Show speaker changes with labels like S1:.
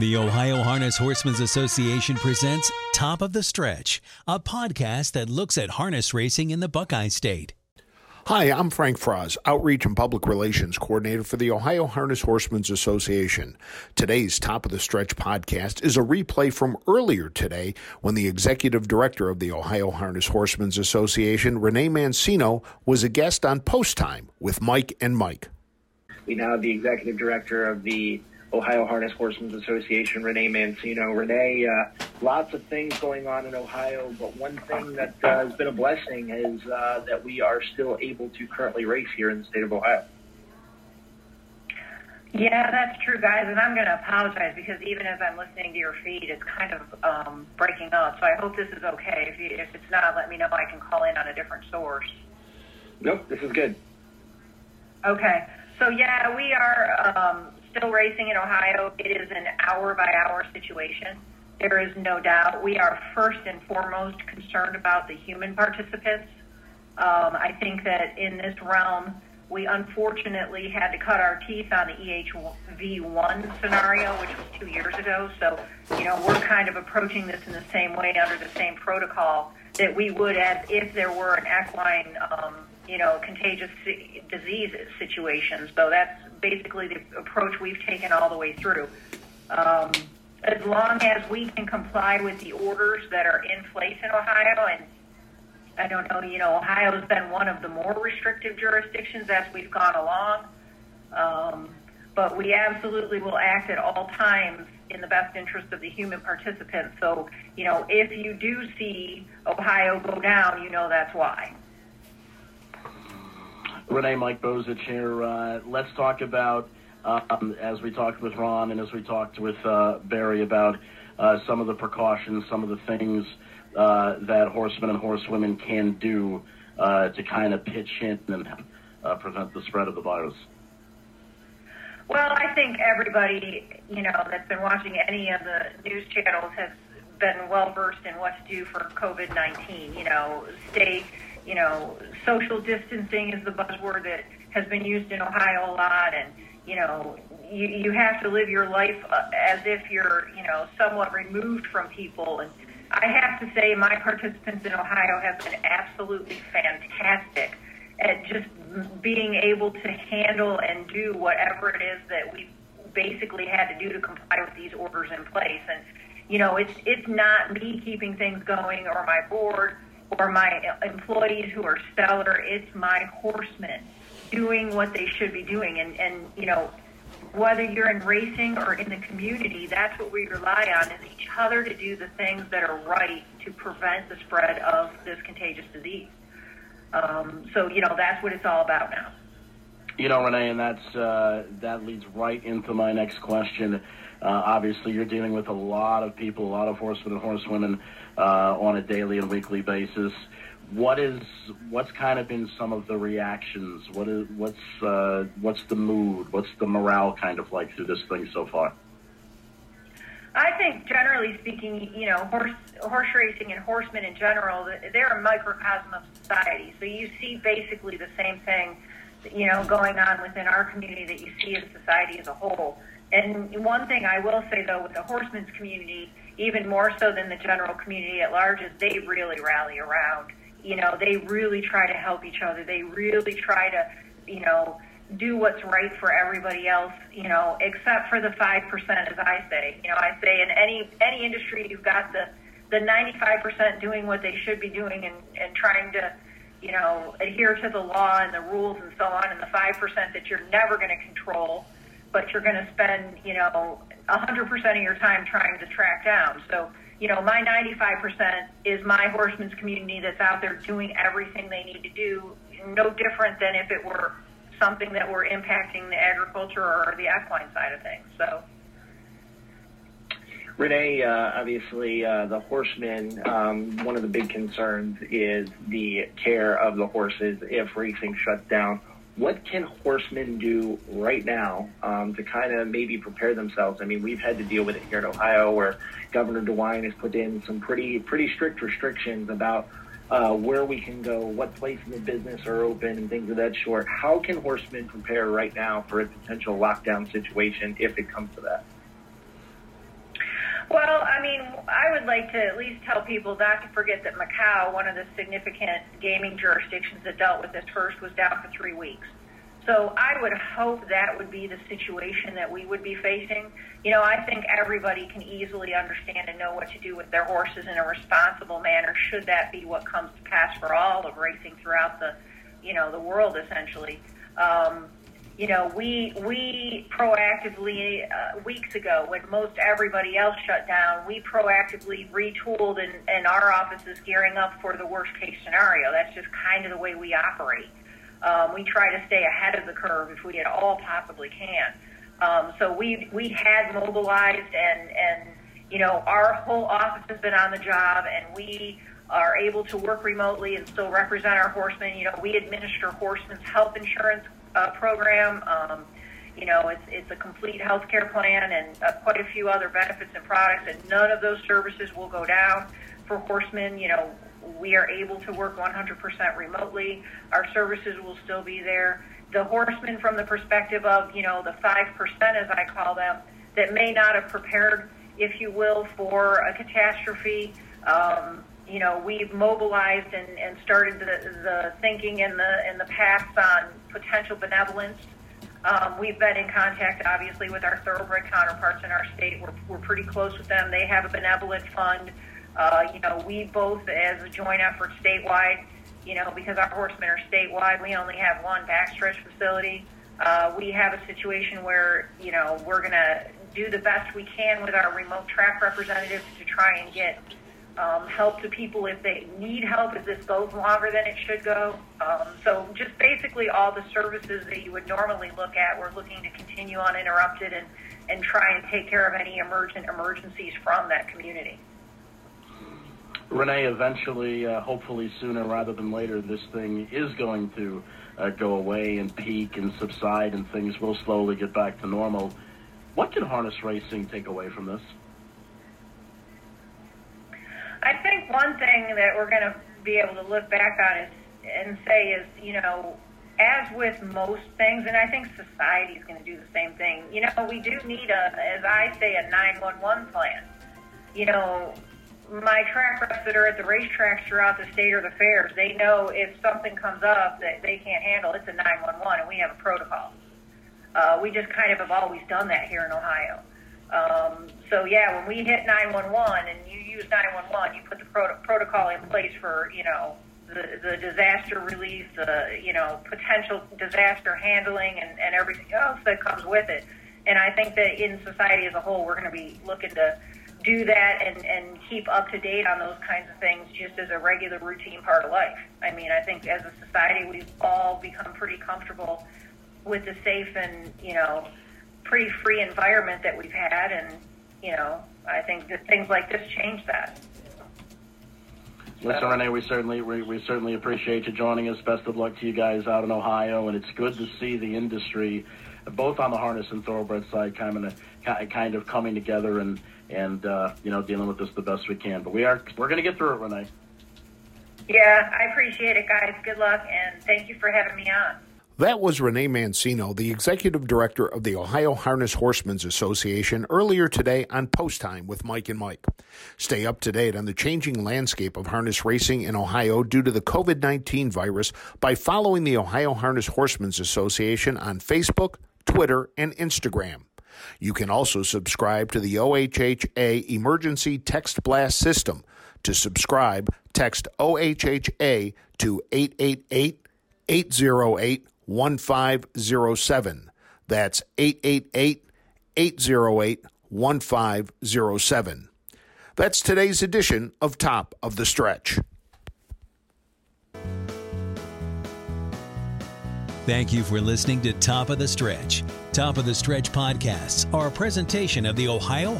S1: The Ohio Harness Horsemen's Association presents Top of the Stretch, a podcast that looks at harness racing in the Buckeye State.
S2: Hi, I'm Frank Froz, Outreach and Public Relations Coordinator for the Ohio Harness Horsemen's Association. Today's Top of the Stretch podcast is a replay from earlier today when the Executive Director of the Ohio Harness Horsemen's Association, Renee Mancino, was a guest on Post Time with Mike and Mike.
S3: We now have the Executive Director of the Ohio Harness Horsemen's Association, Renee Mancino. Renee, uh, lots of things going on in Ohio, but one thing that uh, has been a blessing is uh, that we are still able to currently race here in the state of Ohio.
S4: Yeah, that's true, guys, and I'm going to apologize because even as I'm listening to your feed, it's kind of um, breaking up. So I hope this is okay. If, you, if it's not, let me know. I can call in on a different source.
S3: Nope, this is good.
S4: Okay. So yeah, we are um, still racing in Ohio. It is an hour by hour situation. There is no doubt. We are first and foremost concerned about the human participants. Um, I think that in this realm, we unfortunately had to cut our teeth on the EHV1 scenario, which was two years ago. So, you know, we're kind of approaching this in the same way under the same protocol that we would as if there were an equine, um, you know, contagious disease situation. So that's basically the approach we've taken all the way through. Um, as long as we can comply with the orders that are in place in Ohio, and I don't know, you know, Ohio has been one of the more restrictive jurisdictions as we've gone along. Um, but we absolutely will act at all times in the best interest of the human participants. So, you know, if you do see Ohio go down, you know that's why.
S5: Renee, Mike Bozich here. Uh, let's talk about, um, as we talked with Ron and as we talked with uh, Barry about uh, some of the precautions, some of the things uh, that horsemen and horsewomen can do uh, to kind of pitch in and uh, prevent the spread of the virus.
S4: Well, I think everybody, you know, that's been watching any of the news channels has been well versed in what to do for COVID 19. You know, stay you know, social distancing is the buzzword that has been used in Ohio a lot, and you know, you, you have to live your life uh, as if you're, you know, somewhat removed from people. And I have to say, my participants in Ohio have been absolutely fantastic at just being able to handle and do whatever it is that we basically had to do to comply with these orders in place. And you know, it's it's not me keeping things going or my board or my employees who are stellar. It's my horsemen doing what they should be doing. And, and you know, whether you're in racing or in the community, that's what we rely on is each other to do the things that are right to prevent the spread of this contagious disease. Um, so, you know, that's what it's all about now.
S5: You know, Renee, and that's uh, that leads right into my next question. Uh, obviously, you're dealing with a lot of people, a lot of horsemen and horsewomen uh, on a daily and weekly basis. What is what's kind of been some of the reactions? What is what's uh, what's the mood? What's the morale kind of like through this thing so far?
S4: I think, generally speaking, you know, horse horse racing and horsemen in general, they're a microcosm of society. So you see basically the same thing, you know, going on within our community that you see in society as a whole. And one thing I will say though, with the horsemen's community, even more so than the general community at large, is they really rally around. You know, they really try to help each other. They really try to, you know, do what's right for everybody else, you know, except for the five percent, as I say. You know, I say in any any industry, you've got the the ninety five percent doing what they should be doing and and trying to, you know, adhere to the law and the rules and so on, and the five percent that you're never going to control, but you're going to spend, you know, 100% of your time trying to track down. So, you know, my 95% is my horsemen's community that's out there doing everything they need to do, no different than if it were something that were impacting the agriculture or the equine side of things. So.
S3: Renee, uh, obviously, uh, the horsemen, um, one of the big concerns is the care of the horses if racing shuts down what can horsemen do right now um, to kind of maybe prepare themselves? I mean, we've had to deal with it here in Ohio, where Governor DeWine has put in some pretty pretty strict restrictions about uh, where we can go, what places in business are open, and things of that sort. How can horsemen prepare right now for a potential lockdown situation if it comes to that?
S4: Well, I mean, I would like to at least tell people not to forget that Macau, one of the significant gaming jurisdictions that dealt with this first, was down for three weeks. So I would hope that would be the situation that we would be facing. You know, I think everybody can easily understand and know what to do with their horses in a responsible manner should that be what comes to pass for all of racing throughout the, you know, the world essentially. Um, you know, we we proactively uh, weeks ago when most everybody else shut down, we proactively retooled and, and our office is gearing up for the worst case scenario. That's just kind of the way we operate. Um, we try to stay ahead of the curve if we at all possibly can. Um, so we we had mobilized and and you know our whole office has been on the job and we are able to work remotely and still represent our horsemen. You know, we administer horsemen's health insurance uh, program. Um, you know, it's, it's a complete health care plan and uh, quite a few other benefits and products, and none of those services will go down for horsemen. You know, we are able to work 100% remotely. Our services will still be there. The horsemen, from the perspective of, you know, the 5%, as I call them, that may not have prepared, if you will, for a catastrophe. Um, you know, we've mobilized and, and started the, the thinking in the in the past on potential benevolence. Um, we've been in contact, obviously, with our thoroughbred counterparts in our state. We're, we're pretty close with them. They have a benevolent fund. Uh, you know, we both, as a joint effort statewide, you know, because our horsemen are statewide, we only have one backstretch facility. Uh, we have a situation where, you know, we're going to do the best we can with our remote track representatives to try and get um, help to people if they need help if this goes longer than it should go. Um, so just basically all the services that you would normally look at, we're looking to continue uninterrupted and, and try and take care of any emergent emergencies from that community.
S5: Renee, eventually, uh, hopefully sooner rather than later, this thing is going to uh, go away and peak and subside, and things will slowly get back to normal. What can harness racing take away from this?
S4: I think one thing that we're going to be able to look back on is and say is, you know, as with most things, and I think society is going to do the same thing. You know, we do need a, as I say, a 911 plan. You know, my track reps that are at the racetracks throughout the state or the fairs, they know if something comes up that they can't handle, it's a 911, and we have a protocol. Uh, we just kind of have always done that here in Ohio. Um, so yeah, when we hit 911 and you use 911, you put the pro- protocol in place for you know the, the disaster relief, the you know potential disaster handling, and, and everything else that comes with it. And I think that in society as a whole, we're going to be looking to do that and, and keep up to date on those kinds of things just as a regular routine part of life. I mean, I think as a society, we've all become pretty comfortable with the safe and you know pretty free environment that we've had, and you know, I think that things like this change that.
S5: Listen, Renee, we certainly we, we certainly appreciate you joining us. Best of luck to you guys out in Ohio, and it's good to see the industry, both on the harness and thoroughbred side, kind of kind of coming together and and uh, you know dealing with this the best we can. But we are we're going to get through it, Renee.
S4: Yeah, I appreciate it, guys. Good luck, and thank you for having me on.
S2: That was Renee Mancino, the executive director of the Ohio Harness Horsemen's Association, earlier today on Post Time with Mike and Mike. Stay up to date on the changing landscape of harness racing in Ohio due to the COVID 19 virus by following the Ohio Harness Horsemen's Association on Facebook, Twitter, and Instagram. You can also subscribe to the OHHA Emergency Text Blast System. To subscribe, text OHHA to 888 808 1507. That's 888 808 1507. That's today's edition of Top of the Stretch.
S1: Thank you for listening to Top of the Stretch. Top of the Stretch podcasts are a presentation of the Ohio